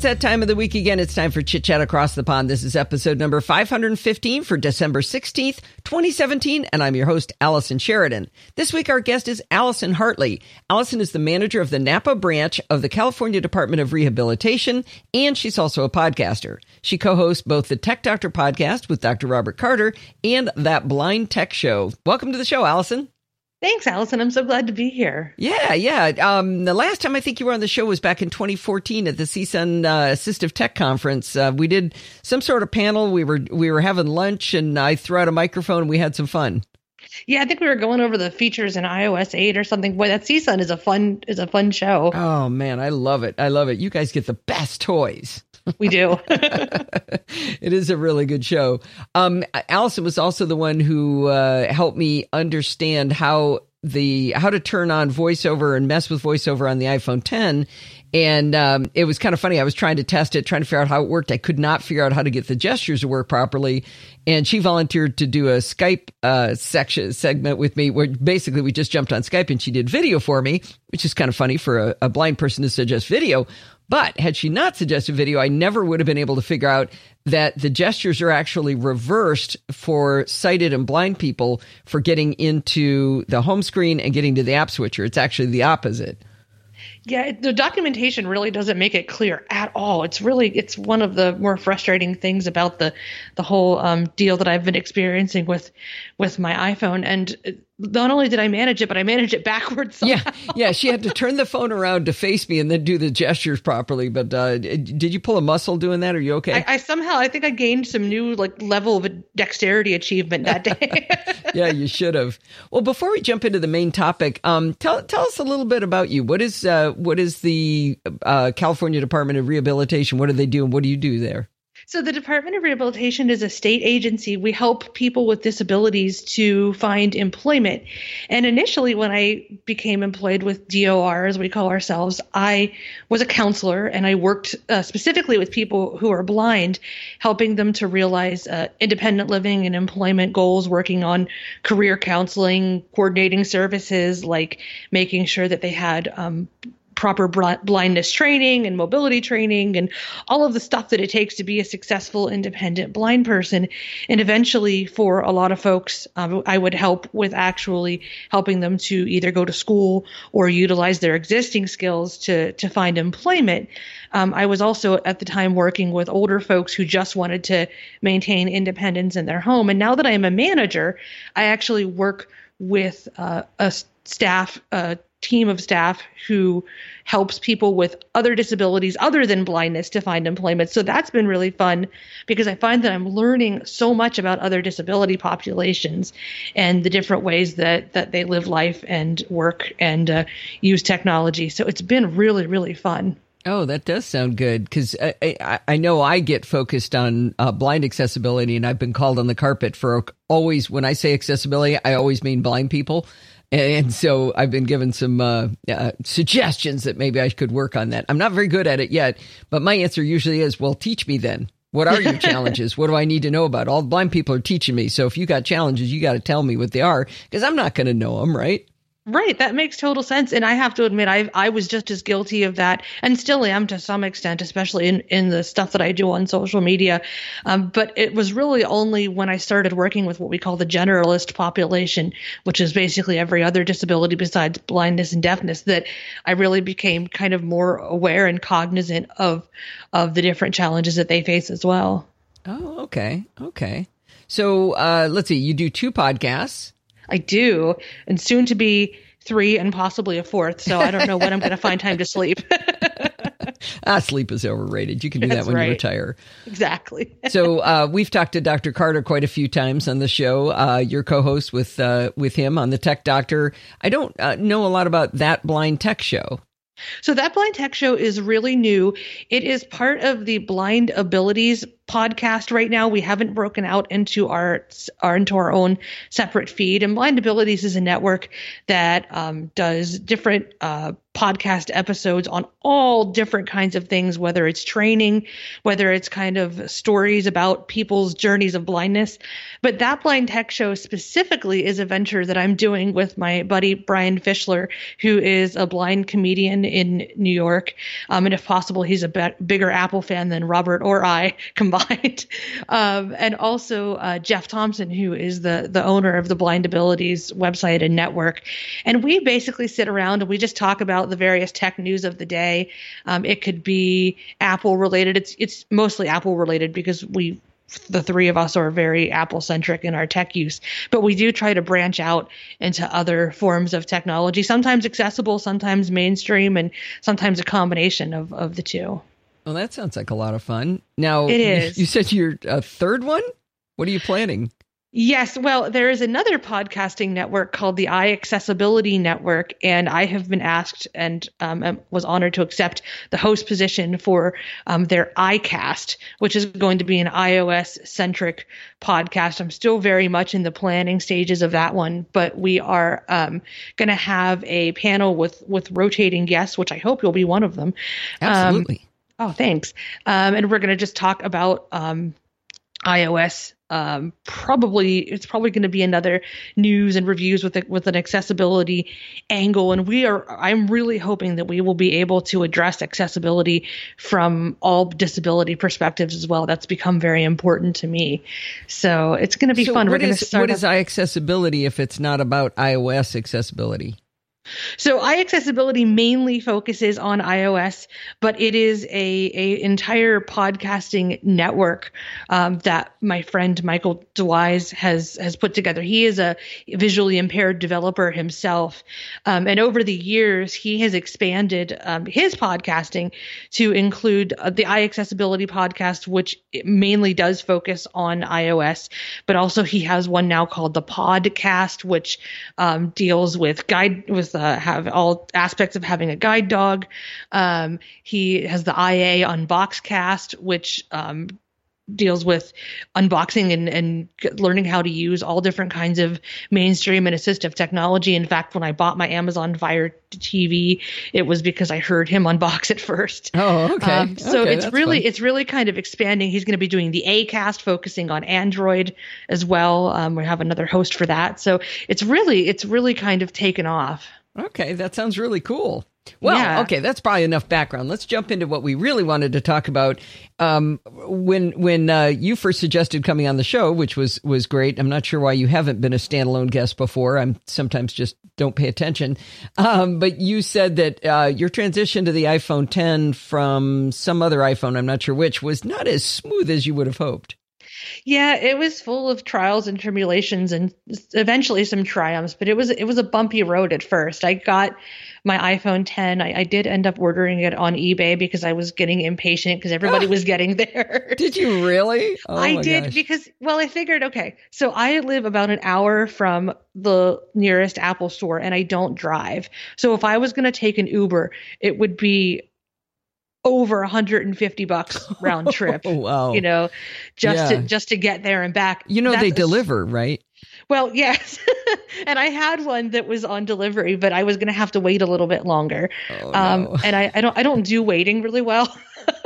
it's that time of the week again. It's time for Chit Chat Across the Pond. This is episode number 515 for December 16th, 2017, and I'm your host, Allison Sheridan. This week, our guest is Allison Hartley. Allison is the manager of the Napa branch of the California Department of Rehabilitation, and she's also a podcaster. She co hosts both the Tech Doctor podcast with Dr. Robert Carter and That Blind Tech Show. Welcome to the show, Allison. Thanks, Allison. I'm so glad to be here. Yeah, yeah. Um, the last time I think you were on the show was back in 2014 at the CSUN uh, Assistive Tech Conference. Uh, we did some sort of panel. We were we were having lunch, and I threw out a microphone. and We had some fun. Yeah, I think we were going over the features in iOS 8 or something. Boy, that CSUN is a fun is a fun show. Oh man, I love it. I love it. You guys get the best toys. We do. it is a really good show. Um, Allison was also the one who uh, helped me understand how the how to turn on voiceover and mess with voiceover on the iPhone 10 and um, it was kind of funny. I was trying to test it, trying to figure out how it worked. I could not figure out how to get the gestures to work properly. And she volunteered to do a Skype uh, section segment with me, where basically we just jumped on Skype and she did video for me, which is kind of funny for a, a blind person to suggest video. But had she not suggested video, I never would have been able to figure out that the gestures are actually reversed for sighted and blind people for getting into the home screen and getting to the app switcher. It's actually the opposite. Yeah, the documentation really doesn't make it clear at all. It's really it's one of the more frustrating things about the the whole um, deal that I've been experiencing with with my iPhone. And not only did I manage it, but I managed it backwards. Somehow. Yeah, yeah. She had to turn the phone around to face me and then do the gestures properly. But uh, did you pull a muscle doing that? Are you okay? I, I somehow I think I gained some new like level of dexterity achievement that day. yeah, you should have. Well, before we jump into the main topic, um, tell tell us a little bit about you. What is uh, what is the uh, California Department of Rehabilitation? What do they do, and what do you do there? So, the Department of Rehabilitation is a state agency. We help people with disabilities to find employment. And initially, when I became employed with DOR, as we call ourselves, I was a counselor and I worked uh, specifically with people who are blind, helping them to realize uh, independent living and employment goals, working on career counseling, coordinating services, like making sure that they had um, proper blindness training and mobility training and all of the stuff that it takes to be a successful independent blind person. And eventually for a lot of folks um, i would help with actually helping them to either go to school or utilize their existing skills to to find employment. Um, i was also at the time working with older folks who just wanted to maintain independence in their home. And now that i am a manager i actually work with uh, a staff uh, team of staff who helps people with other disabilities other than blindness to find employment. So that's been really fun because I find that I'm learning so much about other disability populations and the different ways that that they live life and work and uh, use technology. So it's been really really fun. Oh, that does sound good because I, I, I, know I get focused on uh, blind accessibility, and I've been called on the carpet for always. When I say accessibility, I always mean blind people. And so I've been given some uh, uh, suggestions that maybe I could work on that. I'm not very good at it yet, but my answer usually is, well, teach me then. What are your challenges? what do I need to know about? All the blind people are teaching me. So if you got challenges, you got to tell me what they are because I'm not going to know them, right? Right, that makes total sense, and I have to admit, I I was just as guilty of that, and still am to some extent, especially in in the stuff that I do on social media. Um, but it was really only when I started working with what we call the generalist population, which is basically every other disability besides blindness and deafness, that I really became kind of more aware and cognizant of of the different challenges that they face as well. Oh, okay, okay. So uh, let's see, you do two podcasts. I do, and soon to be three and possibly a fourth. So I don't know when I'm going to find time to sleep. ah, sleep is overrated. You can do That's that when right. you retire. Exactly. so uh, we've talked to Dr. Carter quite a few times on the show. Uh, you're co-host with uh, with him on the Tech Doctor. I don't uh, know a lot about that blind tech show. So that blind tech show is really new. It is part of the blind abilities podcast right now. We haven't broken out into our, our into our own separate feed. And Blind Abilities is a network that um, does different uh, podcast episodes on all different kinds of things, whether it's training, whether it's kind of stories about people's journeys of blindness. But that blind tech show specifically is a venture that I'm doing with my buddy Brian Fischler, who is a blind comedian in New York. Um, and if possible, he's a be- bigger Apple fan than Robert or I combined. Um, and also uh, Jeff Thompson, who is the the owner of the Blind Abilities website and network. And we basically sit around and we just talk about the various tech news of the day. Um, it could be Apple related. It's it's mostly Apple related because we the three of us are very Apple centric in our tech use, but we do try to branch out into other forms of technology, sometimes accessible, sometimes mainstream, and sometimes a combination of, of the two. Well, that sounds like a lot of fun. Now, it is. You said you're a third one? What are you planning? Yes, well, there is another podcasting network called the iAccessibility Network, and I have been asked and um, was honored to accept the host position for um, their iCast, which is going to be an iOS centric podcast. I'm still very much in the planning stages of that one, but we are um, going to have a panel with with rotating guests, which I hope you'll be one of them. Absolutely. Oh, thanks. Um, and we're going to just talk about um, iOS. Um, probably it's probably going to be another news and reviews with a, with an accessibility angle. And we are i'm really hoping that we will be able to address accessibility from all disability perspectives as well. That's become very important to me. So it's going to be so fun. What we're going to start what is iAccessibility if it's not about ios accessibility so iAccessibility mainly focuses on iOS, but it is a, a entire podcasting network um, that my friend Michael Doise has has put together. He is a visually impaired developer himself, um, and over the years he has expanded um, his podcasting to include uh, the iAccessibility podcast, which mainly does focus on iOS, but also he has one now called the Podcast, which um, deals with guide with uh, have all aspects of having a guide dog. Um, he has the IA Unboxcast, which um, deals with unboxing and, and learning how to use all different kinds of mainstream and assistive technology. In fact, when I bought my Amazon Fire TV, it was because I heard him unbox it first. Oh, okay. Um, so okay, it's really fun. it's really kind of expanding. He's going to be doing the A cast, focusing on Android as well. Um, we have another host for that. So it's really it's really kind of taken off. Okay, that sounds really cool. Well, Yeah. okay, that's probably enough background. Let's jump into what we really wanted to talk about. Um, when when uh, you first suggested coming on the show, which was was great. I'm not sure why you haven't been a standalone guest before. I'm sometimes just don't pay attention. Um, but you said that uh, your transition to the iPhone 10 from some other iPhone, I'm not sure which, was not as smooth as you would have hoped. Yeah, it was full of trials and tribulations and eventually some triumphs, but it was it was a bumpy road at first. I got my iPhone 10. I, I did end up ordering it on eBay because I was getting impatient because everybody was getting there. Did you really? Oh I did gosh. because well, I figured okay, so I live about an hour from the nearest Apple store and I don't drive. So if I was going to take an Uber, it would be over 150 bucks round trip. Oh, wow. You know, just Yeah. to just to get there and back. You know they That's- deliver, right? Well, yes. and I had one that was on delivery, but I was going to have to wait a little bit longer. Oh, um, no. and I, I don't I don't do waiting really well.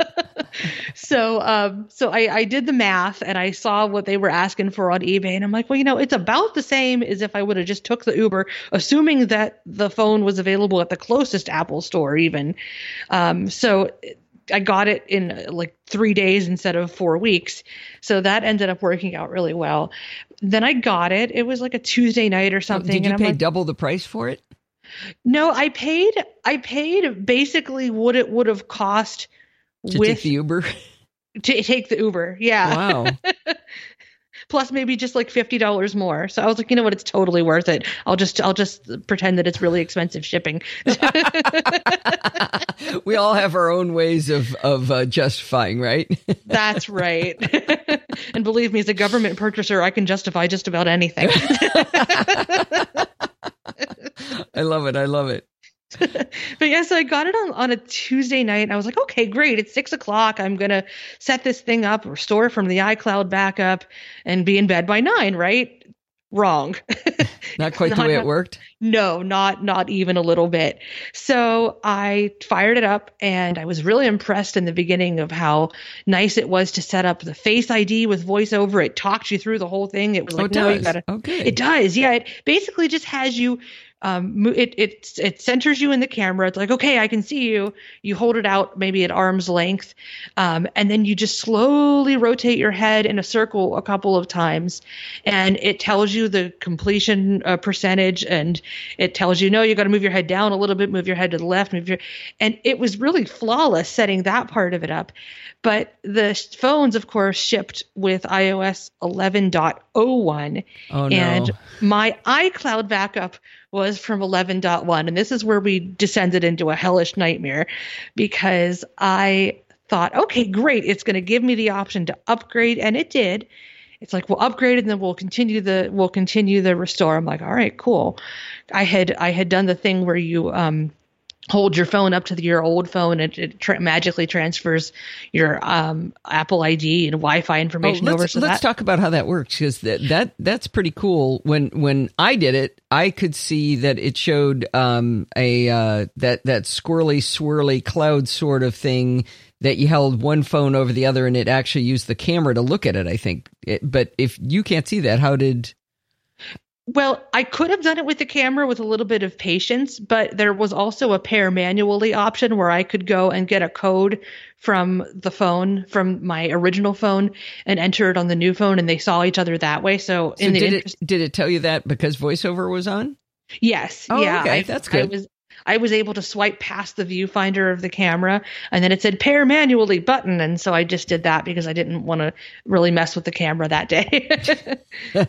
so um, so I, I did the math and I saw what they were asking for on eBay and I'm like, well, you know, it's about the same as if I would have just took the Uber, assuming that the phone was available at the closest Apple store even. Um, so I got it in uh, like three days instead of four weeks. So that ended up working out really well. Then I got it. It was like a Tuesday night or something. Did you and pay like, double the price for it? no, I paid I paid basically what it would have cost To with take the Uber? to take the Uber. Yeah. Wow. Plus maybe just like fifty dollars more. So I was like, you know what, it's totally worth it. I'll just I'll just pretend that it's really expensive shipping. we all have our own ways of of uh, justifying, right? That's right. and believe me, as a government purchaser, I can justify just about anything. I love it. I love it. but yeah, so I got it on, on a Tuesday night and I was like, okay, great. It's six o'clock. I'm going to set this thing up, restore from the iCloud backup and be in bed by nine, right? Wrong. not quite not, the way it worked. No, not not even a little bit. So I fired it up and I was really impressed in the beginning of how nice it was to set up the face ID with voiceover. It talked you through the whole thing. It was oh, like, oh, no, you gotta okay. It does. Yeah. It basically just has you um, it, it it centers you in the camera. It's like, okay, I can see you. You hold it out maybe at arm's length, um, and then you just slowly rotate your head in a circle a couple of times, and it tells you the completion uh, percentage, and it tells you no, you got to move your head down a little bit, move your head to the left, move your, and it was really flawless setting that part of it up. But the phones, of course, shipped with iOS 11.01, oh, no. and my iCloud backup was from 11.1. And this is where we descended into a hellish nightmare because I thought, okay, great. It's going to give me the option to upgrade. And it did. It's like we'll upgrade and then we'll continue the we'll continue the restore. I'm like, all right, cool. I had I had done the thing where you um hold your phone up to the, your old phone and it tra- magically transfers your um, Apple ID and Wi-Fi information oh, over. So let's that- talk about how that works because that, that that's pretty cool. When when I did it, I could see that it showed um, a uh, that that squirrely swirly cloud sort of thing that you held one phone over the other and it actually used the camera to look at it. I think, it, but if you can't see that, how did well, I could have done it with the camera with a little bit of patience, but there was also a pair manually option where I could go and get a code from the phone, from my original phone, and enter it on the new phone, and they saw each other that way. So, so did interest- it did it tell you that because voiceover was on? Yes. Oh, yeah. okay, I, that's good. I was I was able to swipe past the viewfinder of the camera and then it said pair manually button. And so I just did that because I didn't want to really mess with the camera that day.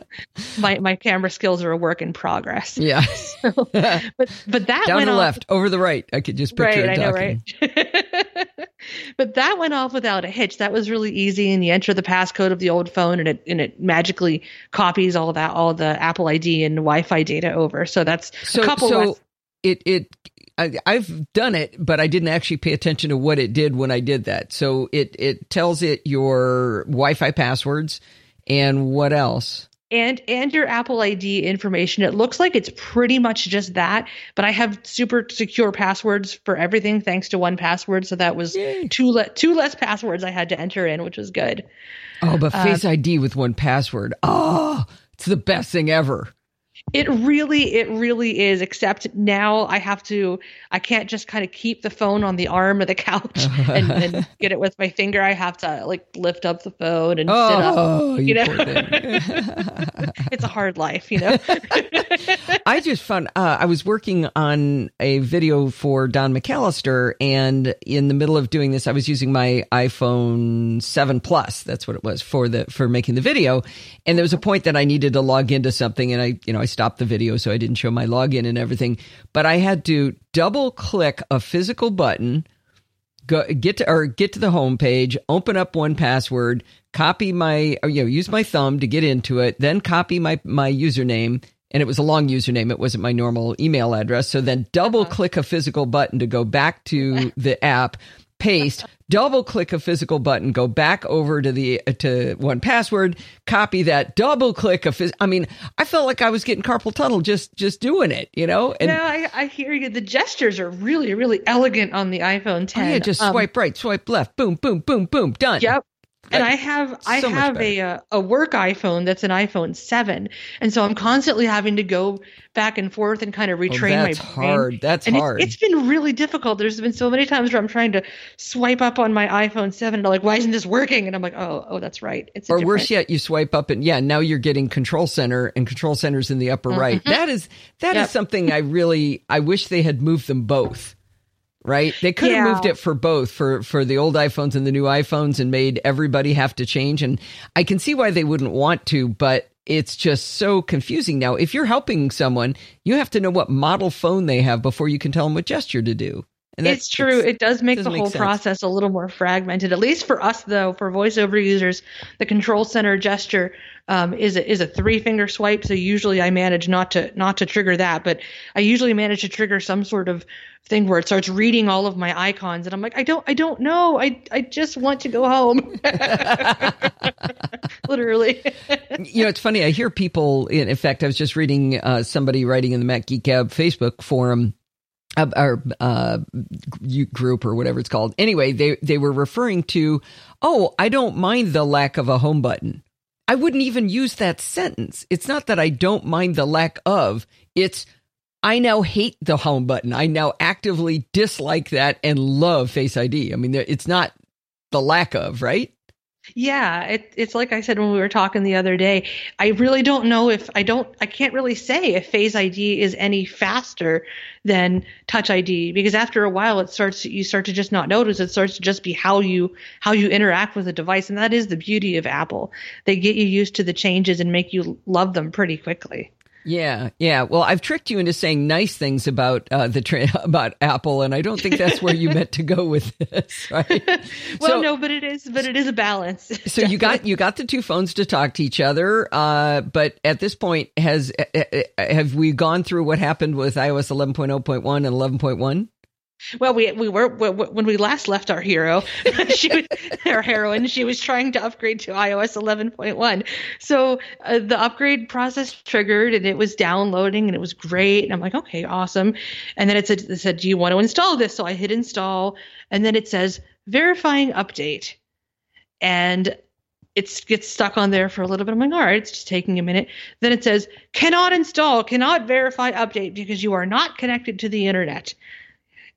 my, my camera skills are a work in progress. Yeah. but, but that down went to off, left, over the right. I could just picture right, it I know, right? but that went off without a hitch. That was really easy. And you enter the passcode of the old phone and it, and it magically copies all that, all the Apple ID and Wi-Fi data over. So that's so, a couple so less it it I, I've done it, but I didn't actually pay attention to what it did when I did that. So it it tells it your Wi-Fi passwords and what else? and and your Apple ID information. It looks like it's pretty much just that, but I have super secure passwords for everything thanks to one password. So that was Yay. two le- two less passwords I had to enter in, which was good. Oh, but Uh, Face ID with one password. Oh, it's the best thing ever. It really, it really is. Except now I have to, I can't just kind of keep the phone on the arm of the couch and, and get it with my finger. I have to like lift up the phone and sit up. Oh, you, you know? It's a hard life, you know. I just found uh, I was working on a video for Don McAllister, and in the middle of doing this, I was using my iPhone Seven Plus. That's what it was for the for making the video. And there was a point that I needed to log into something, and I, you know, I stopped the video so I didn't show my login and everything. But I had to double click a physical button go get to or get to the home page, open up one password, copy my or, you know use my thumb to get into it, then copy my my username. And it was a long username. It wasn't my normal email address. So then double uh-huh. click a physical button to go back to the app, paste, double click a physical button, go back over to the to one password, copy that, double click a phys- I mean, I felt like I was getting carpal tunnel just just doing it, you know? And no, I, I hear you. The gestures are really, really elegant on the iPhone oh, 10. yeah, just Um, swipe right, swipe left, boom, boom, boom, boom, done. Yep. And I have I so much have a uh, a work iPhone that's an iPhone seven, and so I'm constantly having to go back and forth and kind of Oh, retrain that's my brain. That's hard. That's and it's- hard. it's been really difficult. There's been so many times where I'm trying to swipe up on my iPhone seven, and I'm like, why isn't this working? And I'm like, oh, oh, that's right. It's or different- worse yet, you swipe up and yeah, now you're getting control center and control center's in the upper right. That is that is Mm-hmm. Yep. something I really I wish they had moved them both. Right? They could have Yeah. moved it for both for for the old iPhones and the new iPhones and made everybody have to change and I can see why they wouldn't want to, but it's just so confusing now. If you're helping someone, you have to know what model phone they have before you can tell them what gesture to do. And it's true. It does make the doesn't make whole process a little more fragmented. At least for us, though, for voiceover users, the control center gesture um, is a, is a three finger swipe. So usually I manage not to not to trigger that, but I usually manage to trigger some sort of thing where it starts reading all of my icons, and I'm like, I don't I don't know. I I just want to go home. Literally. you know, it's funny. I hear people. In, in fact, I was just reading uh, somebody writing in the Mac Geek Gab Facebook forum. Or uh, group or whatever it's called. Anyway, they they were referring to, oh, I don't mind the lack of a home button. I wouldn't even use that sentence. It's not that I don't mind the lack of. It's I now hate the home button. I now actively dislike that and love Face ID. I mean, it's not the lack of, right? Yeah, it, it's like I said when we were talking the other day. I really don't know if I don't. I can't really say if Face ID is any faster than Touch ID because after a while it starts. You start to just not notice. It starts to just be how you how you interact with the device, and that is the beauty of Apple. They get you used to the changes and make you love them pretty quickly. Yeah, yeah. Well, I've tricked you into saying nice things about uh, the tra- about Apple, and I don't think that's where you meant to go with this, right? Well, so, no, but it is. But it is a balance. so you got you got the two phones to talk to each other, uh, but at this point, has uh, uh, have we gone through what happened with iOS 11.0.1 and 11.1? Well, we we were when we last left our hero, she was our heroine. She was trying to upgrade to iOS 11.1. So uh, the upgrade process triggered, and it was downloading, and it was great. And I'm like, okay, awesome. And then it said, it said, do you want to install this? So I hit install, and then it says verifying update, and it gets stuck on there for a little bit. I'm like, all right, it's just taking a minute. Then it says cannot install, cannot verify update because you are not connected to the internet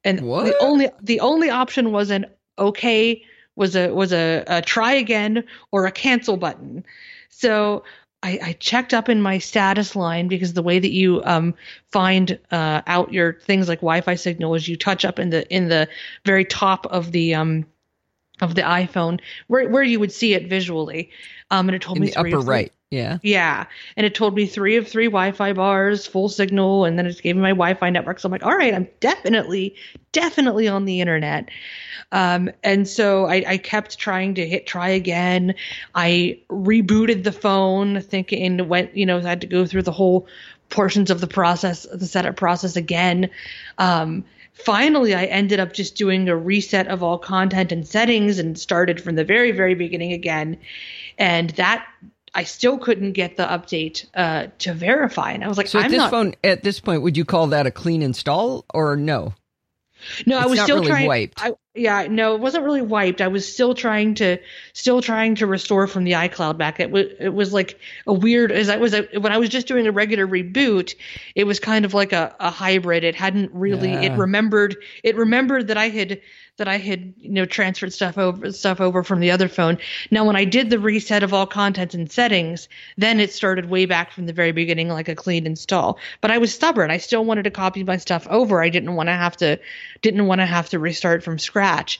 and What? the only the only option was an okay was a was a, a try again or a cancel button so I, I checked up in my status line because the way that you um, find uh, out your things like Wi-Fi signal is you touch up in the in the very top of the um, of the iPhone where where you would see it visually, um, and it told In me the three upper right, yeah. yeah. And it told me three of three Wi Fi bars, full signal, and then it gave me my Wi Fi network. So I'm like, all right, I'm definitely, definitely on the internet. Um, and so I, I kept trying to hit try again. I rebooted the phone, thinking went, you know, I had to go through the whole portions of the process, the setup process again. Um, finally, I ended up just doing a reset of all content and settings and started from the very, very beginning again. And that I still couldn't get the update uh, to verify. And I was like, So at I'm this not. phone, at this point, would you call that a clean install or no? No, I was still really trying. wiped. I, yeah, no, it wasn't really wiped. I was still trying to, still trying to restore from the iCloud back. It was, it was like a weird. As I was a, when I was just doing a regular reboot, it was kind of like a, a hybrid. It hadn't really. Yeah. It remembered. It remembered that I had that I had you know transferred stuff over stuff over from the other phone. Now when I did the reset of all contents and settings, then it started way back from the very beginning like a clean install. But I was stubborn. I still wanted to copy my stuff over. I didn't want to have to didn't want to have to restart from scratch.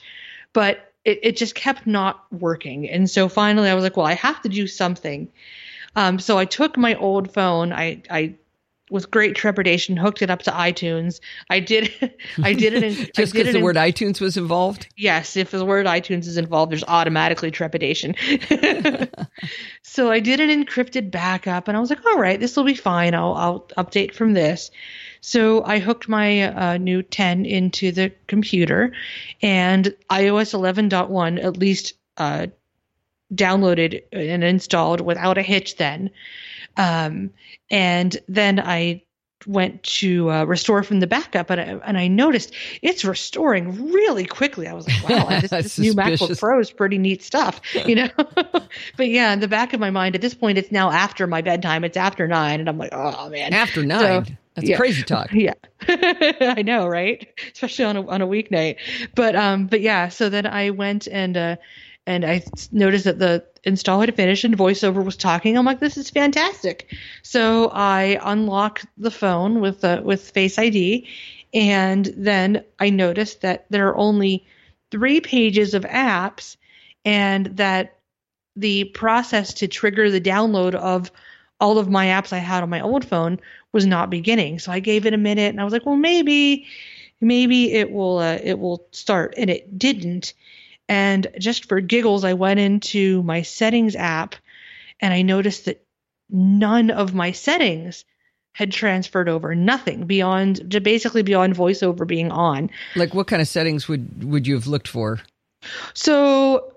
But it, it just kept not working. And so finally I was like, well, I have to do something. Um, so I took my old phone. I, I with great trepidation hooked it up to iTunes. I did I did it in Just because the in- word iTunes was involved? yes, if the word iTunes is involved, there's automatically trepidation. so I did an encrypted backup, and I was like, all right, this will be fine. I'll, I'll update from this. So I hooked my uh, new 10 into the computer, and iOS 11.1 at least uh, downloaded and installed without a hitch then. Um, and then I went to uh, restore from the backup and I, and I noticed it's restoring really quickly. I was like, wow, this, this new MacBook Pro is pretty neat stuff, you know? but yeah, in the back of my mind, at this point, it's now after my bedtime. It's after nine. And I'm like, oh man. After nine. That's yeah. crazy talk. Yeah, I know, right? Especially on a on a weeknight. But um, but yeah. So then I went and uh, and I noticed that the install had finished and VoiceOver was talking. I'm like, this is fantastic. So I unlock the phone with uh, with Face ID, and then I noticed that there are only three pages of apps, and that the process to trigger the download of all of my apps I had on my old phone was not beginning. So I gave it a minute and I was like, well, maybe, maybe it will uh, it will start and it didn't and just for giggles i went into my settings app and i noticed that none of my settings had transferred over. Nothing beyond basically beyond voiceover being on. Like what kind of settings would would you have looked for? So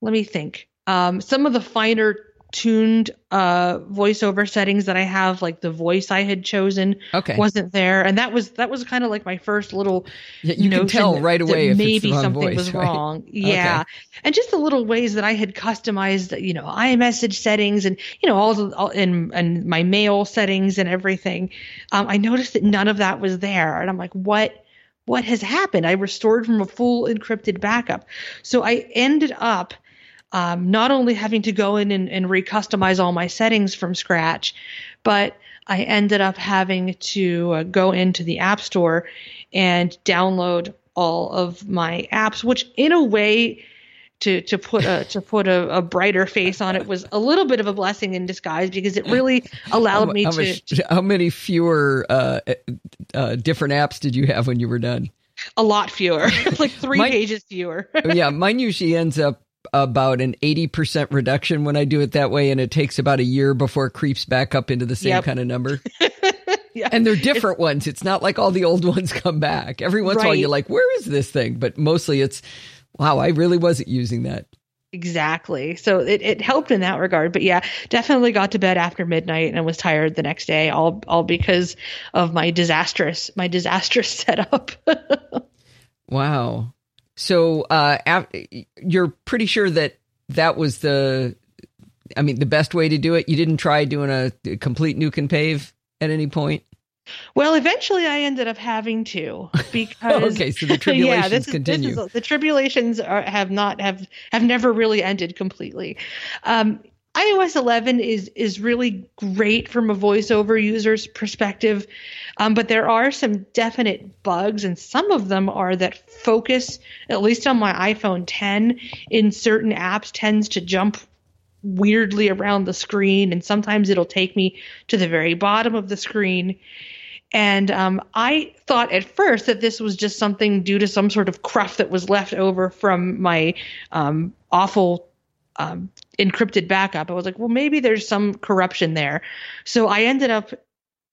let me think. Um, some of the finer tuned uh voiceover settings that I have, like the voice I had chosen okay. wasn't there. And that was that was kind of like my first little yeah, you can tell right away if maybe something voice, was right? wrong. Yeah. Okay. And just the little ways that I had customized, you know, iMessage settings and, you know, all the all in and my mail settings and everything. Um, I noticed that none of that was there. And I'm like, what what has happened? I restored from a full encrypted backup. So I ended up um, not only having to go in and, and recustomize all my settings from scratch, but I ended up having to uh, go into the App Store and download all of my apps, which in a way to to put a to put a, a, brighter face on it was a little bit of a blessing in disguise because it really allowed how, me how to, much, to, how many fewer uh, uh, different apps did you have when you were done? A lot fewer. Like three mine, pages fewer. Yeah mine usually ends up about an 80% reduction when I do it that way. And it takes about a year before it creeps back up into the same Yep. kind of number. yeah. And they're different ones. It's not like all the old ones come back. Every once in a while, you're like, where is this thing? But mostly it's, wow, I really wasn't using that. Exactly. So it, it helped in that regard. But yeah, definitely got to bed after midnight and was tired the next day, all all because of my disastrous my disastrous setup. Wow. So uh, af- you're pretty sure that that was the, I mean, the best way to do it. You didn't try doing a complete nuke and pave at any point. well, eventually I ended up having to because Okay, so the tribulations yeah, this is, continue. This is, the tribulations are, have not have have never really ended completely. Um, iOS 11 is is really great from a voiceover user's perspective, um, but there are some definite bugs, and some of them are that focus, at least on my iPhone 10, in certain apps tends to jump weirdly around the screen, and sometimes it'll take me to the very bottom of the screen. And um, I thought at first that this was just something due to some sort of cruft that was left over from my um, awful um, encrypted backup. I was like, well, maybe there's some corruption there. So I ended up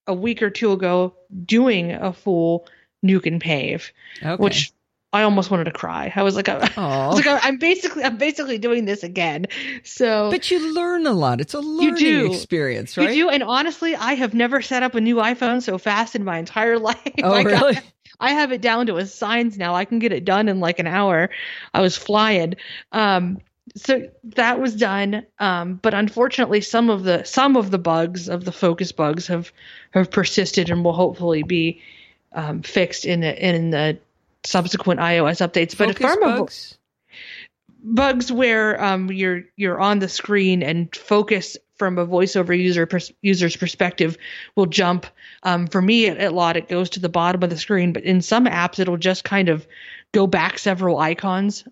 a week or two ago doing a full nuke and pave, Okay. which I almost wanted to cry. I was like, I, I was like, I'm basically, I'm basically doing this again. So But you learn a lot. It's a learning experience, you do, and honestly, I have never set up a new iPhone so fast in my entire life. Oh, I got- really? I have it down to a science now. I can get it done in like an hour. I was flying. Um, so that was done. Um, but unfortunately, some of the some of the bugs of the focus bugs have have persisted and will hopefully be um, fixed in the in the subsequent iOS updates. But Focus bugs? bugs where um, you're you're on the screen and focus from a voiceover user pers- user's perspective will jump. Um, for me, at, at lot it goes to the bottom of the screen, but in some apps it'll just kind of go back several icons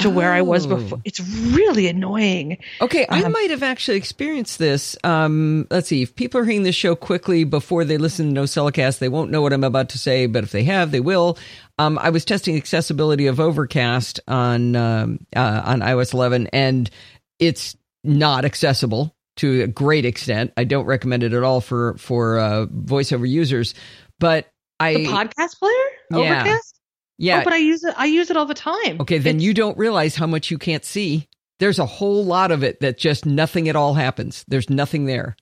to where I was Oh. before. It's really annoying. Okay, I Um, might have actually experienced this. Um, let's see. If people are hearing this show quickly before they listen to NosillaCast, they won't know what I'm about to say, but if they have, they will. Um, I was testing accessibility of Overcast on um, uh, on iOS 11, and it's not accessible to a great extent. I don't recommend it at all for for uh, voiceover users. But I The podcast player, Yeah. Overcast. Yeah. Oh, but I use it. I use it all the time. Okay, then It's- you don't realize how much you can't see. There's a whole lot of it that just nothing at all happens. There's nothing there.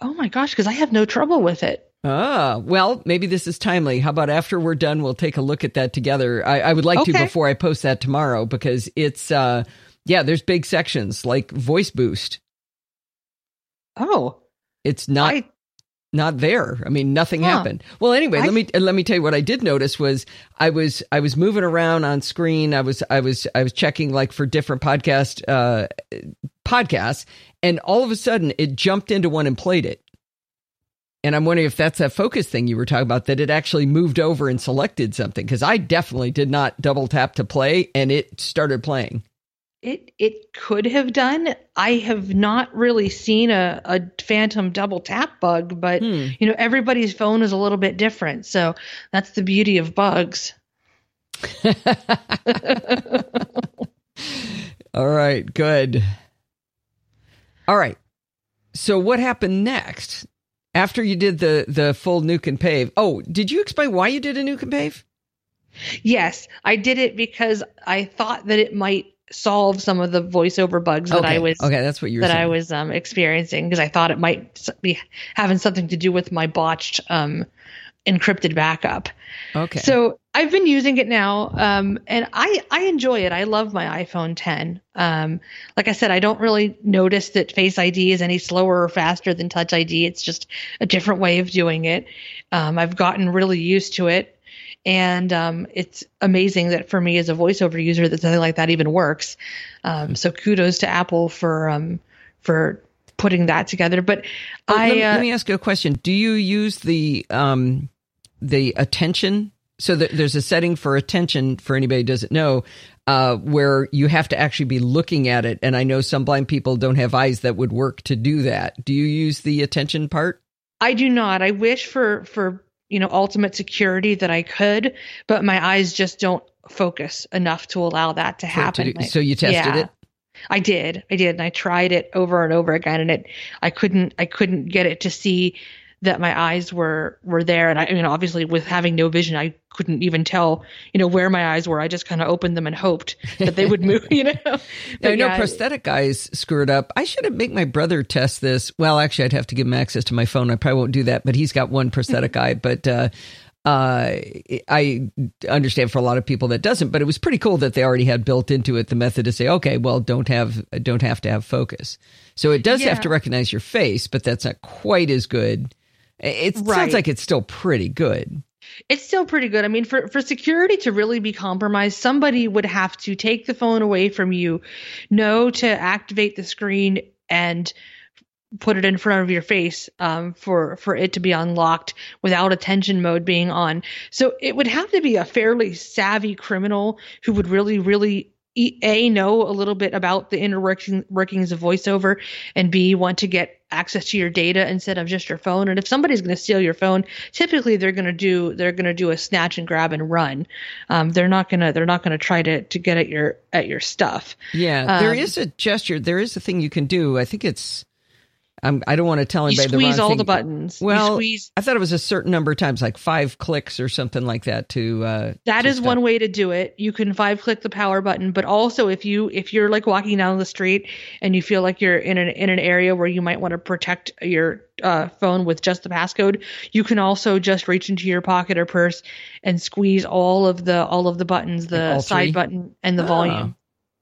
Oh my gosh, because I have no trouble with it. Ah, well, maybe this is timely. How about after we're done, we'll take a look at that together. I, I would like to before I post that tomorrow because it's, uh, yeah, there's big sections like voice boost. Oh, It's not I not there. I mean, nothing Huh. happened. Well, anyway, I- let me let me tell you what I did notice was I was I was moving around on screen. I was I was I was checking like for different podcast uh podcasts, and all of a sudden it jumped into one and played it. And I'm wondering if that's that focus thing you were talking about that it actually moved over and selected something because I definitely did not double tap to play and it started playing. It it could have done. I have not really seen a, a phantom double tap bug, but Hmm. you know everybody's phone is a little bit different, so that's the beauty of bugs. All right, good. All right. So what happened next after you did the the full nuke and pave? Oh, did you explain why you did a nuke and pave? Yes, I did it because I thought that it might solve some of the voiceover bugs that okay. I was okay. That's what you that saying. I was um, experiencing because I thought it might be having something to do with my botched um, encrypted backup. okay. So I've been using it now, um, and I I enjoy it. I love my iPhone 10. Um, like I said, I don't really notice that Face ID is any slower or faster than Touch ID. It's just a different way of doing it. Um, I've gotten really used to it, and um, it's amazing that for me as a voiceover user that something like that even works. Um, so kudos to Apple for um, for putting that together. But Oh, I let, me, uh, let me ask you a question. Do you use the um the attention? So that there's a setting for attention for anybody who doesn't know, uh, where you have to actually be looking at it. And I know some blind people don't have eyes that would work to do that. Do you use the attention part? I do not. I wish for for you know ultimate security that I could, but my eyes just don't focus enough to allow that to it to happen. do- so you tested Yeah. it? I did. I did, and I tried it over and over again, and it I couldn't I couldn't get it to see that my eyes were were there and I, I mean obviously with having no vision I couldn't even tell you know where my eyes were I just kind of opened them and hoped that they would move you know Now, I know yeah, prosthetic guys screwed up. I should have make my brother test this. Well, actually, I'd have to give him access to my phone. I probably won't do that, but he's got one prosthetic eye. But uh, uh, I understand for a lot of people that doesn't. But it was pretty cool that they already had built into it the method to say, okay, well, don't have don't have to have focus. So it does have to recognize your face, but that's not quite as good. It sounds like it's still pretty good. It's still pretty good. I mean, for, for security to really be compromised, somebody would have to take the phone away from you, know to activate the screen and put it in front of your face um, for for it to be unlocked without attention mode being on. So it would have to be a fairly savvy criminal who would really, really a know a little bit about the inner working, workings of voiceover, and b want to get access to your data instead of just your phone. And if somebody's going to steal your phone, typically they're going to do they're going to do a snatch and grab and run. Um, they're not gonna they're not going to try to to get at your at your stuff. Yeah, there Um, is a gesture. There is a thing you can do. I think it's. I'm, I don't want to tell You anybody the squeeze wrong all thing. the buttons. You Well, I thought it was a certain number of times, like five clicks or something like that. To uh, That to is stop. one way to do it. You can five click the power button, but also if you if you're like walking down the street and you feel like you're in an in an area where you might want to protect your uh, phone with just the passcode, you can also just reach into your pocket or purse and squeeze all of the all of the buttons, the side button and the Oh, volume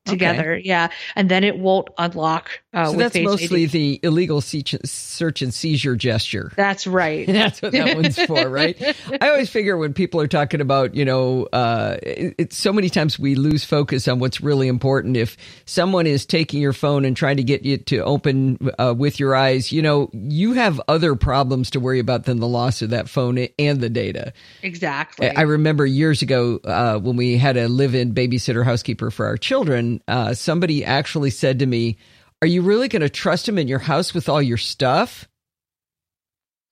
together. Yeah, and then it won't unlock. Uh, So that's mostly the illegal search, and seizure gesture. That's right. That's what that one's for, right? I always figure when people are talking about, you know, uh, it, it's so many times we lose focus on what's really important. If someone is taking your phone and trying to get you to open uh, with your eyes, you know, you have other problems to worry about than the loss of that phone and the data. Exactly. I remember years ago uh, when we had a live-in babysitter housekeeper for our children. Uh, somebody actually said to me, "Are you really going to trust him in your house with all your stuff?"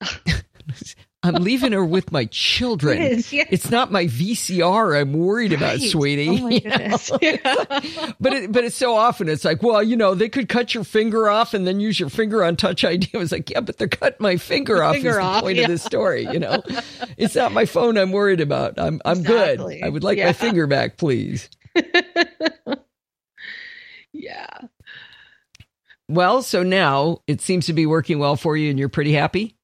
I'm leaving her with my children. It is, yeah. It's not my VCR I'm worried about, Right. sweetie. Oh my You know? goodness. Yeah. but it, but it's so often it's like, well, you know, they could cut your finger off and then use your finger on Touch ID. I was like, yeah, but they're cutting my finger off. Finger is the off, point yeah. of this story. You know, it's not my phone I'm worried about. I'm I'm good. I would like my finger back, please. yeah. Well, so now it seems to be working well for you, and you're pretty happy.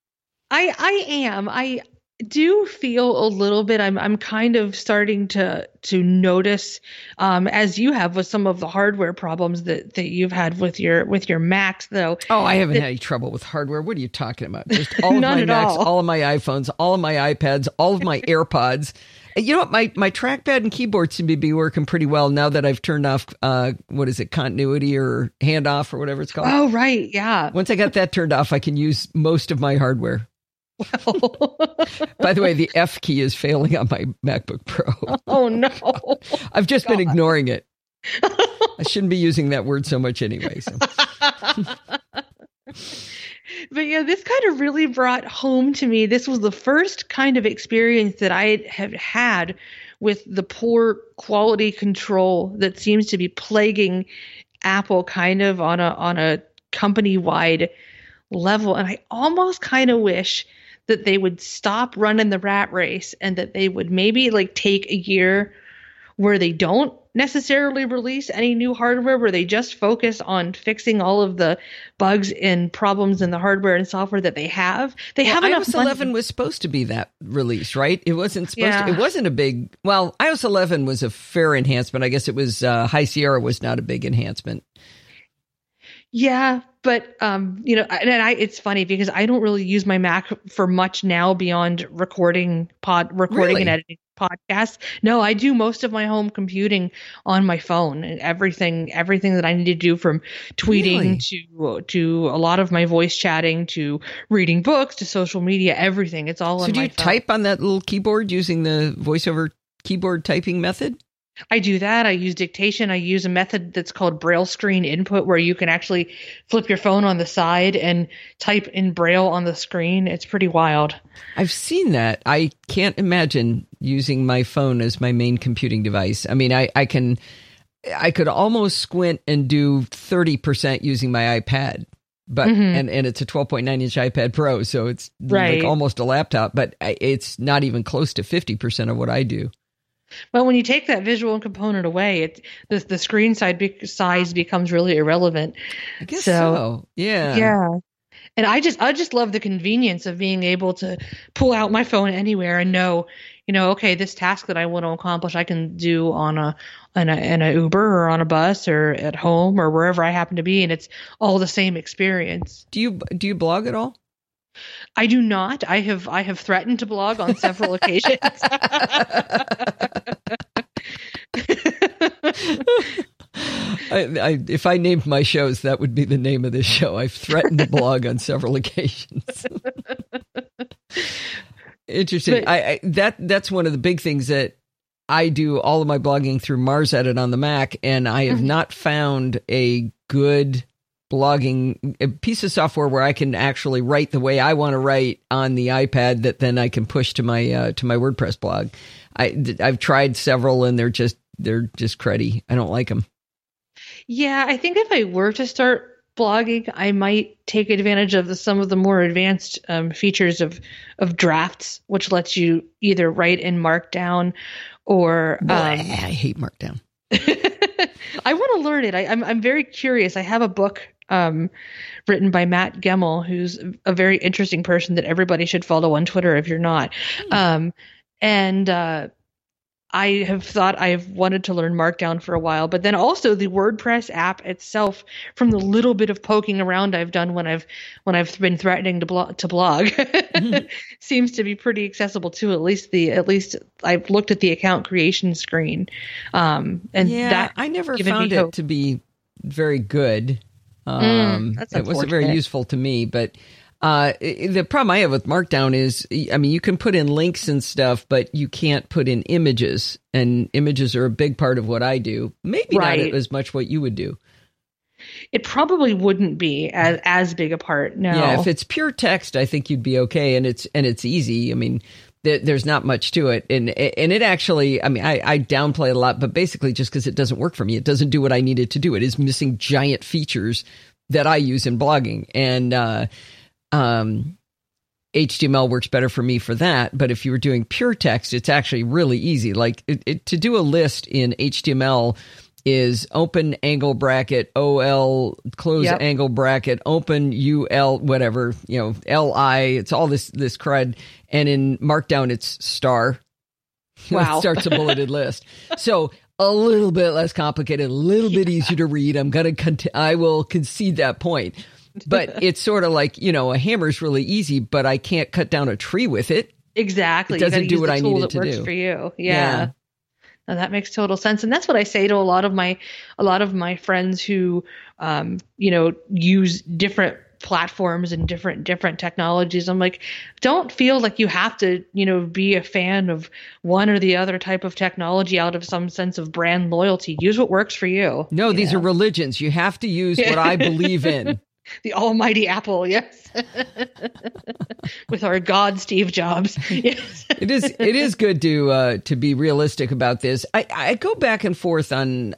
I I am. I do feel a little bit I'm I'm kind of starting to to notice um as you have with some of the hardware problems that that you've had with your with your Macs though. Oh, I haven't had any trouble with hardware. What are you talking about? Just all of my Macs, all. all of my iPhones, all of my iPads, all of my AirPods. You know what? My my trackpad and keyboard seem to be working pretty well now that I've turned off uh what is it, continuity or handoff or whatever it's called. Oh right, yeah. Once I got that turned off, I can use most of my hardware. By the way, the F key is failing on my MacBook Pro. oh no. I've just been ignoring it. I shouldn't be using that word so much anyway. So. but yeah, this kind of really brought home to me. This was the first kind of experience that I have had with the poor quality control that seems to be plaguing Apple kind of on a on a company wide level. And I almost kind of wish that they would stop running the rat race and that they would maybe like take a year where they don't necessarily release any new hardware where they just focus on fixing all of the bugs and problems in the hardware and software that they have. They well, have enough iOS money. 11 was supposed to be that release, right? It wasn't supposed Yeah. to. It wasn't a big. Well, iOS 11 was a fair enhancement. I guess it was uh, High Sierra was not a big enhancement. Yeah, but um, you know, and I it's funny because I don't really use my Mac for much now beyond recording pod recording Really? and editing podcasts. No, I do most of my home computing on my phone and everything everything that I need to do from tweeting to to a lot of my voice chatting to reading books to social media, everything. It's all So do you phone. type on that little keyboard using the voiceover keyboard typing method? I do that. I use dictation. I use a method that's called Braille screen input, where you can actually flip your phone on the side and type in Braille on the screen. It's pretty wild. I've seen that. I can't imagine using my phone as my main computing device. I mean, I, I can, I could almost squint and do 30% using my iPad, but, Mhm. and, and it's a 12.9 inch iPad Pro. So it's Right. like almost a laptop, but it's not even close to 50% of what I do. But when you take that visual component away, it the the screen side be- size becomes really irrelevant. I guess so. So- Yeah. Yeah. And I just I just love the convenience of being able to pull out my phone anywhere and know, you know, okay, this task that I want to accomplish, I can do on a on a in a Uber or on a bus or at home or wherever I happen to be, and it's all the same experience. Do you, do you blog at all? I do not. I have I have threatened to blog on several occasions. I, I, if I named my shows, that would be the name of this show. I've threatened to blog on several occasions. Interesting. But- I, I that that's one of the big things that I do all of my blogging through MarsEdit on the Mac, and I have Mhm. not found a good blogging a piece of software where I can actually write the way I want to write on the iPad that then I can push to my uh, to my WordPress blog. I I've tried several and they're just they're just cruddy. I don't like them. Yeah, I think if I were to start blogging, I might take advantage of the, some of the more advanced um, features of of drafts, which lets you either write in Markdown or um, I hate Markdown. I want to learn it. I, I'm I'm very curious. I have a book um, written by Matt Gemmell, who's a very interesting person that everybody should follow on Twitter if you're not. Um, and uh, I have thought I've wanted to learn Markdown for a while, but then also the WordPress app itself, from the little bit of poking around I've done when I've when I've been threatening to blog to blog, seems to be pretty accessible too. At least the at least I've looked at the account creation screen, um, and yeah, that I never found it hope. to be very good. Um, Mm, that's it wasn't very useful to me, but uh, the problem I have with Markdown is, I mean, you can put in links and stuff, but you can't put in images, and images are a big part of what I do. Maybe Right. not as much what you would do. it probably wouldn't be as as big a part. No. Yeah, if it's pure text, I think you'd be okay, and it's and it's easy. I mean, there, there's not much to it, and and it actually, I mean, I, I downplay it a lot, but basically, just because it doesn't work for me, it doesn't do what I need it to do. It is missing giant features that I use in blogging, and uh, um, HTML works better for me for that. But if you were doing pure text, it's actually really easy. Like it, it, to do a list in HTML is open angle bracket OL close Yep. angle bracket open UL whatever you know LI. It's all this this crud, and in Markdown it's star. Wow. it starts a bulleted list. So a little bit less complicated, a little bit easier to read. I'm gonna cont- I will concede that point. But it's sort of like you know a hammer's really easy, but I can't cut down a tree with it. exactly. It doesn't do what I need it to works do. for you. Yeah. Yeah. No, that makes total sense, and that's what I say to a lot of my a lot of my friends who, um, you know, use different platforms and different different technologies. I'm like, don't feel like you have to, you know, be a fan of one or the other type of technology out of some sense of brand loyalty. Use what works for you. No, you these know? are religions. You have to use what I believe in. The almighty Apple, yes. With our God Steve Jobs. Yes. it is it is good to uh, to be realistic about this. I, I go back and forth on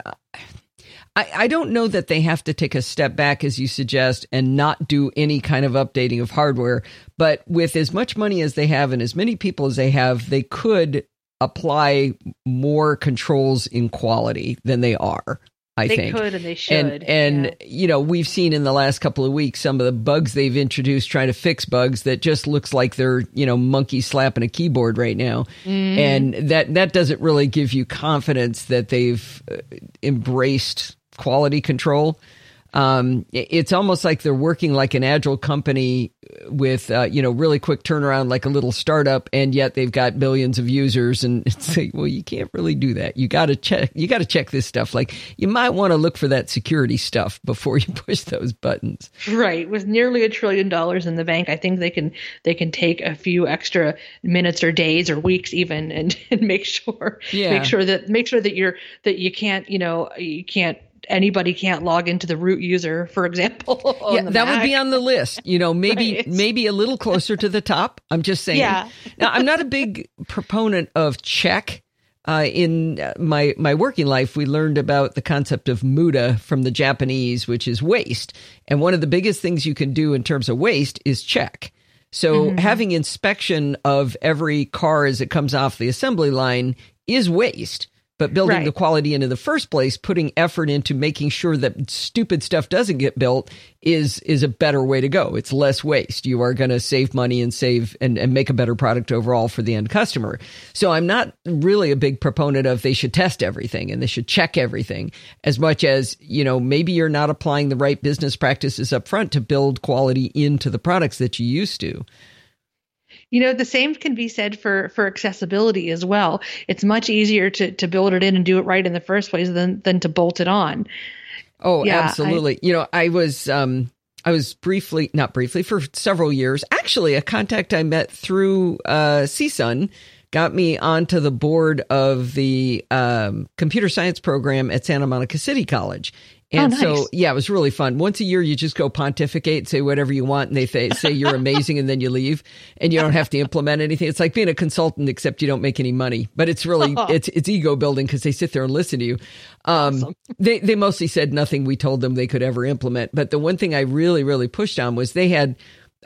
I, I don't know that they have to take a step back, as you suggest, and not do any kind of updating of hardware. But with as much money as they have and as many people as they have, they could apply more controls in quality than they are. I they think. could and they should. And and yeah. you know we've seen in the last couple of weeks some of the bugs they've introduced trying to fix bugs that just looks like they're you know monkey slapping a keyboard right now, Mm-hmm. and that that doesn't really give you confidence that they've uh, embraced quality control. Um, it's almost like they're working like an agile company with uh, you know really quick turnaround, like a little startup, and yet they've got billions of users. And it's like, well, you can't really do that. You got to check. You got to check this stuff. Like you might want to look for that security stuff before you push those buttons. Right, with nearly a trillion dollars in the bank, I think they can they can take a few extra minutes or days or weeks even and, and make sure Yeah. make sure that make sure that you're that you can't you know you can't anybody can't log into the root user for example. yeah, that would be on the list. You know, maybe Right. maybe a little closer to the top. I'm just saying. Yeah. now, I'm not a big proponent of check. Uh, in uh, my my working life, we learned about the concept of muda from the Japanese, which is waste. And one of the biggest things you can do in terms of waste is check. So Mm-hmm. having inspection of every car as it comes off the assembly line is waste. But building Right. the quality into the first place, putting effort into making sure that stupid stuff doesn't get built is is a better way to go. It's less waste. You are going to save money and save and, and make a better product overall for the end customer. So I'm not really a big proponent of they should test everything and they should check everything as much as, you know, maybe you're not applying the right business practices up front to build quality into the products that you used to. You know, the same can be said for for accessibility as well. It's much easier to to build it in and do it right in the first place than than to bolt it on. Oh, Yeah, I- absolutely. you know, I was um I was briefly not briefly for several years. Actually, a contact I met through uh CSUN got me onto the board of the um, computer science program at Santa Monica City College. And Oh, so, yeah, it was really fun. Once a year, you just go pontificate, say whatever you want, and they th- say you're amazing, and then you leave, and you don't have to implement anything. It's like being a consultant, except you don't make any money. But it's really it's it's ego building because they sit there and listen to you. Um, They they mostly said nothing we told them they could ever implement. But the one thing I really really pushed on was they had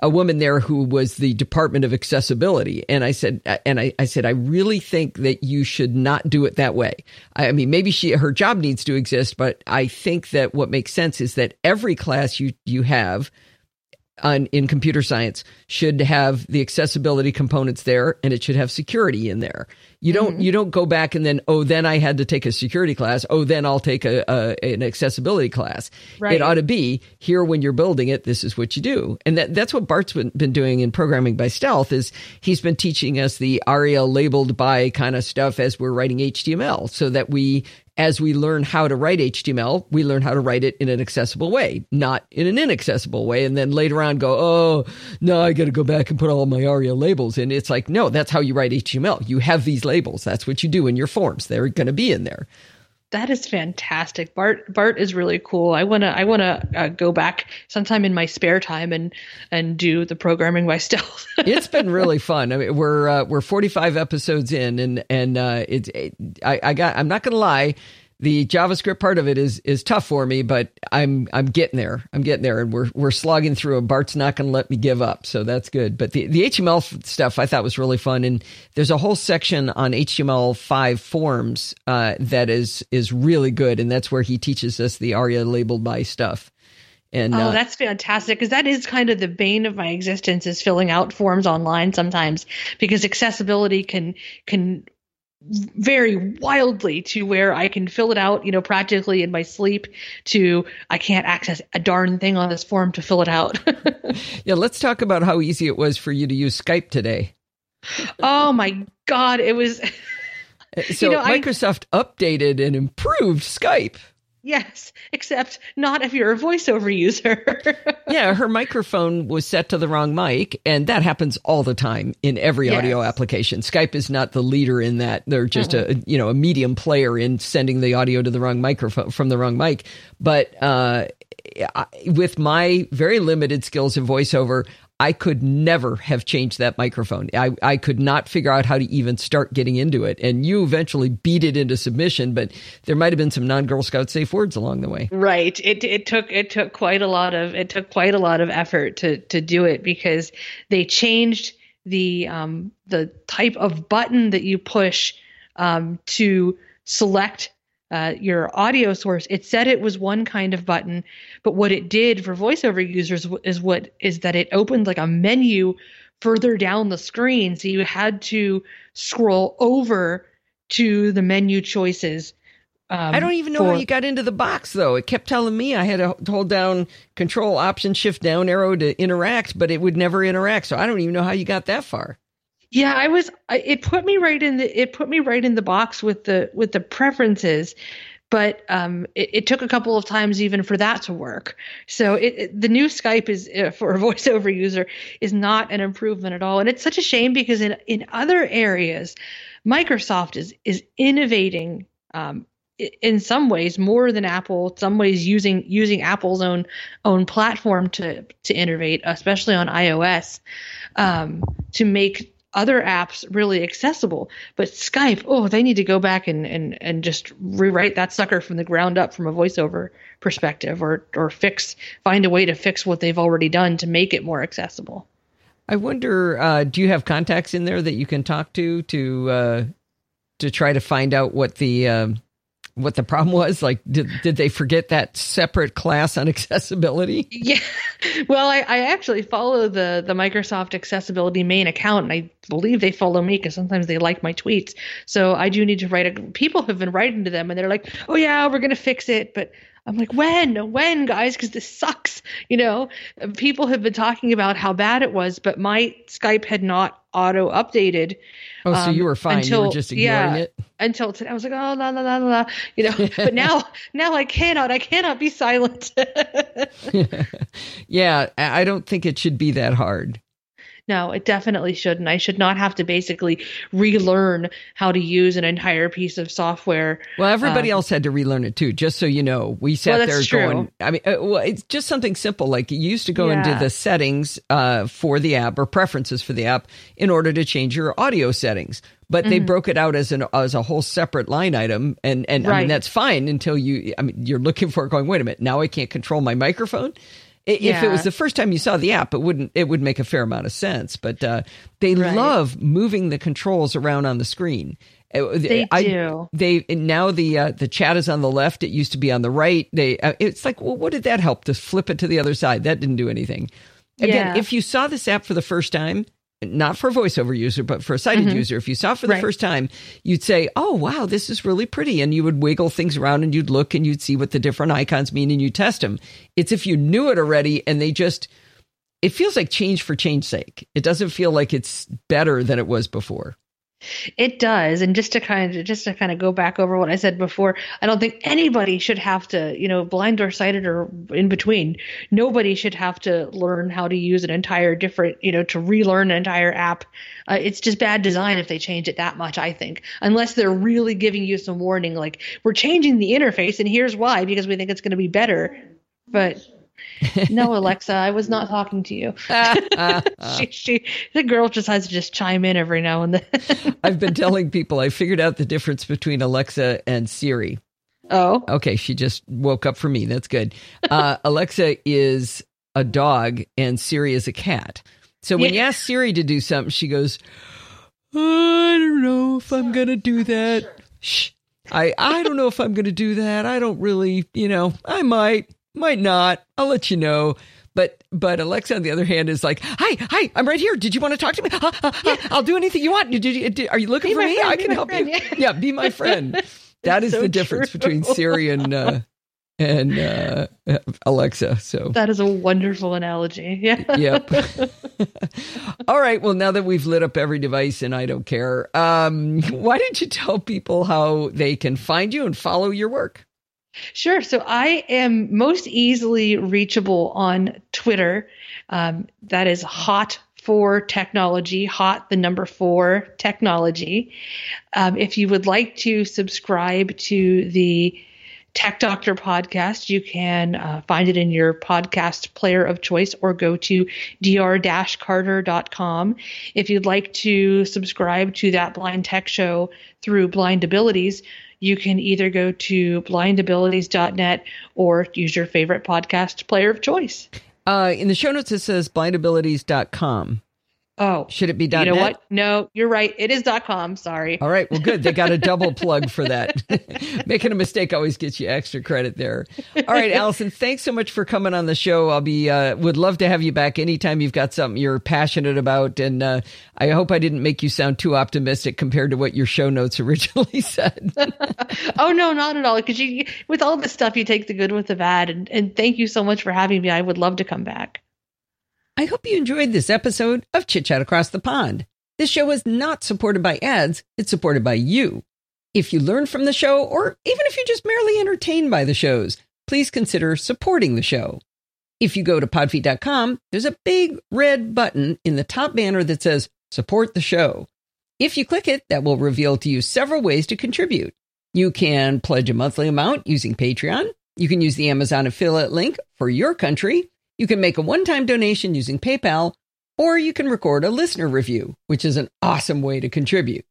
a woman there who was the Department of Accessibility. And I said, and I, I said, I really think that you should not do it that way. I, I mean, maybe she, her job needs to exist, but I think that what makes sense is that every class you, you have on, in computer science should have the accessibility components there and it should have security in there. You don't mm-hmm. you don't go back and then oh then I had to take a security class oh then I'll take a, a an accessibility class. Right. It ought to be here when you're building it. This is what you do, and that that's what Bart's been, been doing in programming by stealth. Is he's been teaching us the ARIA labeled by kind of stuff as we're writing HTML, so that we as we learn how to write HTML, we learn how to write it in an accessible way, not in an inaccessible way. And then later on go, oh, no, I got to go back and put all my ARIA labels in. It's like, no, that's how you write HTML. You have these labels. That's what you do in your forms. They're going to be in there. That is fantastic. Bart Bart is really cool. I wanna I wanna uh, go back sometime in my spare time and and do the programming by stealth. it's been really fun. I mean, we're uh, we're 45 episodes in, and and uh, it's it, I, I got. I'm not gonna lie. The JavaScript part of it is is tough for me, but I'm I'm getting there. I'm getting there, and we're we're slogging through. And Bart's not going to let me give up, so that's good. But the the HTML stuff I thought was really fun, and there's a whole section on HTML5 forms uh, that is is really good, and that's where he teaches us the ARIA labeled by stuff. And oh, uh, that's fantastic because that is kind of the bane of my existence is filling out forms online sometimes because accessibility can can vary wildly to where I can fill it out, you know, practically in my sleep to I can't access a darn thing on this form to fill it out. yeah, let's talk about how easy it was for you to use Skype today. oh my god, it was uh, So know, I- Microsoft updated and improved Skype. Yes, except not if you're a voiceover user. yeah, her microphone was set to the wrong mic, and that happens all the time in every yes. audio application. Skype is not the leader in that; they're just mm-hmm. a you know a medium player in sending the audio to the wrong microphone from the wrong mic. But uh, with my very limited skills in voiceover, I could never have changed that microphone. I, I could not figure out how to even start getting into it. And you eventually beat it into submission, but there might have been some non Girl Scout safe words along the way. Right. It it took it took quite a lot of it took quite a lot of effort to to do it because they changed the um the type of button that you push um to select uh, your audio source. It said it was one kind of button, but what it did for voiceover users is what is that it opened like a menu further down the screen, so you had to scroll over to the menu choices. Um, I don't even know for, how you got into the box though. It kept telling me I had to hold down Control Option Shift down arrow to interact, but it would never interact. So I don't even know how you got that far. Yeah, I was. It put me right in the. It put me right in the box with the with the preferences, but um, it, it, took a couple of times even for that to work. So it, it, the new Skype is uh, for a voiceover user is not an improvement at all, and it's such a shame because in in other areas, Microsoft is is innovating. Um, in some ways more than Apple, some ways using using Apple's own own platform to to innovate, especially on iOS, um, to make other apps really accessible. But Skype, oh, they need to go back and, and, and just rewrite that sucker from the ground up from a voiceover perspective or, or fix, find a way to fix what they've already done to make it more accessible. I wonder, uh, do you have contacts in there that you can talk to to uh, to try to find out what the um, what the problem was? Like, did did they forget that separate class on accessibility? Yeah. Well, I, I actually follow the the Microsoft Accessibility main account, and I believe they follow me because sometimes they like my tweets. So I do need to write. A, people have been writing to them, and they're like, "Oh yeah, we're gonna fix it," but I'm like, when, when, guys, because this sucks. You know, people have been talking about how bad it was, but my Skype had not auto updated. Oh, so um, you were fine. Until, you were just ignoring yeah, it until today. I was like, oh, la la la la, you know. but now, now I cannot. I cannot be silent. yeah, I don't think it should be that hard. No, it definitely shouldn't. I should not have to basically relearn how to use an entire piece of software. Well, everybody um, else had to relearn it too, just so you know. We sat well, there true. going, I mean, uh, well, it's just something simple. Like you used to go yeah. into the settings uh, for the app or preferences for the app in order to change your audio settings. But mm-hmm. they broke it out as an as a whole separate line item, and and right. I mean that's fine until you. I mean, you're looking for it, going, wait a minute, now I can't control my microphone. If yeah. it was the first time you saw the app, it wouldn't. It would make a fair amount of sense. But uh, they right. love moving the controls around on the screen. Uh, they I, do. They now the uh, the chat is on the left. It used to be on the right. They uh, it's like, well, what did that help to flip it to the other side? That didn't do anything. Again, yeah. if you saw this app for the first time, not for a voiceover user, but for a sighted mm-hmm. user, if you saw it for the right. first time, you'd say, Oh, wow, this is really pretty. And you would wiggle things around and you'd look and you'd see what the different icons mean and you test them. It's if you knew it already and they just, it feels like change for change sake. It doesn't feel like it's better than it was before. It does, and just to kind of just to kind of go back over what I said before, I don't think anybody should have to, you know, blind or sighted or in between. Nobody should have to learn how to use an entire different, you know, to relearn an entire app. Uh, it's just bad design if they change it that much. I think, unless they're really giving you some warning, like we're changing the interface, and here's why because we think it's going to be better. But no, Alexa, I was not talking to you. she, she, the girl just has to just chime in every now and then. I've been telling people I figured out the difference between Alexa and Siri. Oh, okay. She just woke up for me. That's good. Uh, Alexa is a dog and Siri is a cat. So when yeah. you ask Siri to do something, she goes, "I don't know if I'm gonna do that." Shh. I I don't know if I'm gonna do that. I don't really, you know, I might. Might not. I'll let you know. But but Alexa, on the other hand, is like, "Hi, hi, I'm right here. Did you want to talk to me? Uh, uh, yeah. I'll do anything you want. Did you, did, are you looking be for me? Friend, I can help friend, you. Yeah. yeah. be my friend." That is so the difference true. between Siri and uh, and uh, Alexa. So that is a wonderful analogy. Yeah. yep. All right. Well, now that we've lit up every device and I don't care, um, why don't you tell people how they can find you and follow your work? Sure. So I am most easily reachable on Twitter. Um, that is hot for technology, hot the number four technology. Um, if you would like to subscribe to the Tech Doctor podcast, you can uh, find it in your podcast player of choice or go to dr-carter.com. If you'd like to subscribe to that blind tech show through Blind Abilities, you can either go to blindabilities.net or use your favorite podcast player of choice. Uh, in the show notes, it says blindabilities.com. Oh, should it be .net? You know what? No, you're right. It is .com. Sorry. All right. Well, good. They got a double plug for that. Making a mistake always gets you extra credit there. All right, Allison. Thanks so much for coming on the show. I'll be uh, would love to have you back anytime you've got something you're passionate about, and uh, I hope I didn't make you sound too optimistic compared to what your show notes originally said. oh no, not at all. Because you, with all this stuff, you take the good with the bad, and, and thank you so much for having me. I would love to come back. I hope you enjoyed this episode of Chit Chat Across the Pond. This show is not supported by ads, it's supported by you. If you learn from the show, or even if you're just merely entertained by the shows, please consider supporting the show. If you go to podfeet.com, there's a big red button in the top banner that says Support the Show. If you click it, that will reveal to you several ways to contribute. You can pledge a monthly amount using Patreon. You can use the Amazon affiliate link for your country. You can make a one time donation using PayPal, or you can record a listener review, which is an awesome way to contribute.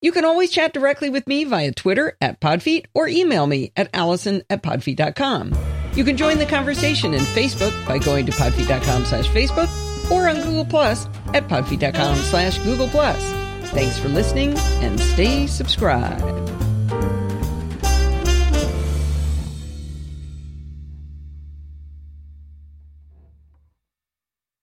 You can always chat directly with me via Twitter at Podfeet or email me at allison at podfeet.com. You can join the conversation in Facebook by going to podfeet.com slash Facebook or on Google Plus at podfeet.com slash Google Plus. Thanks for listening and stay subscribed.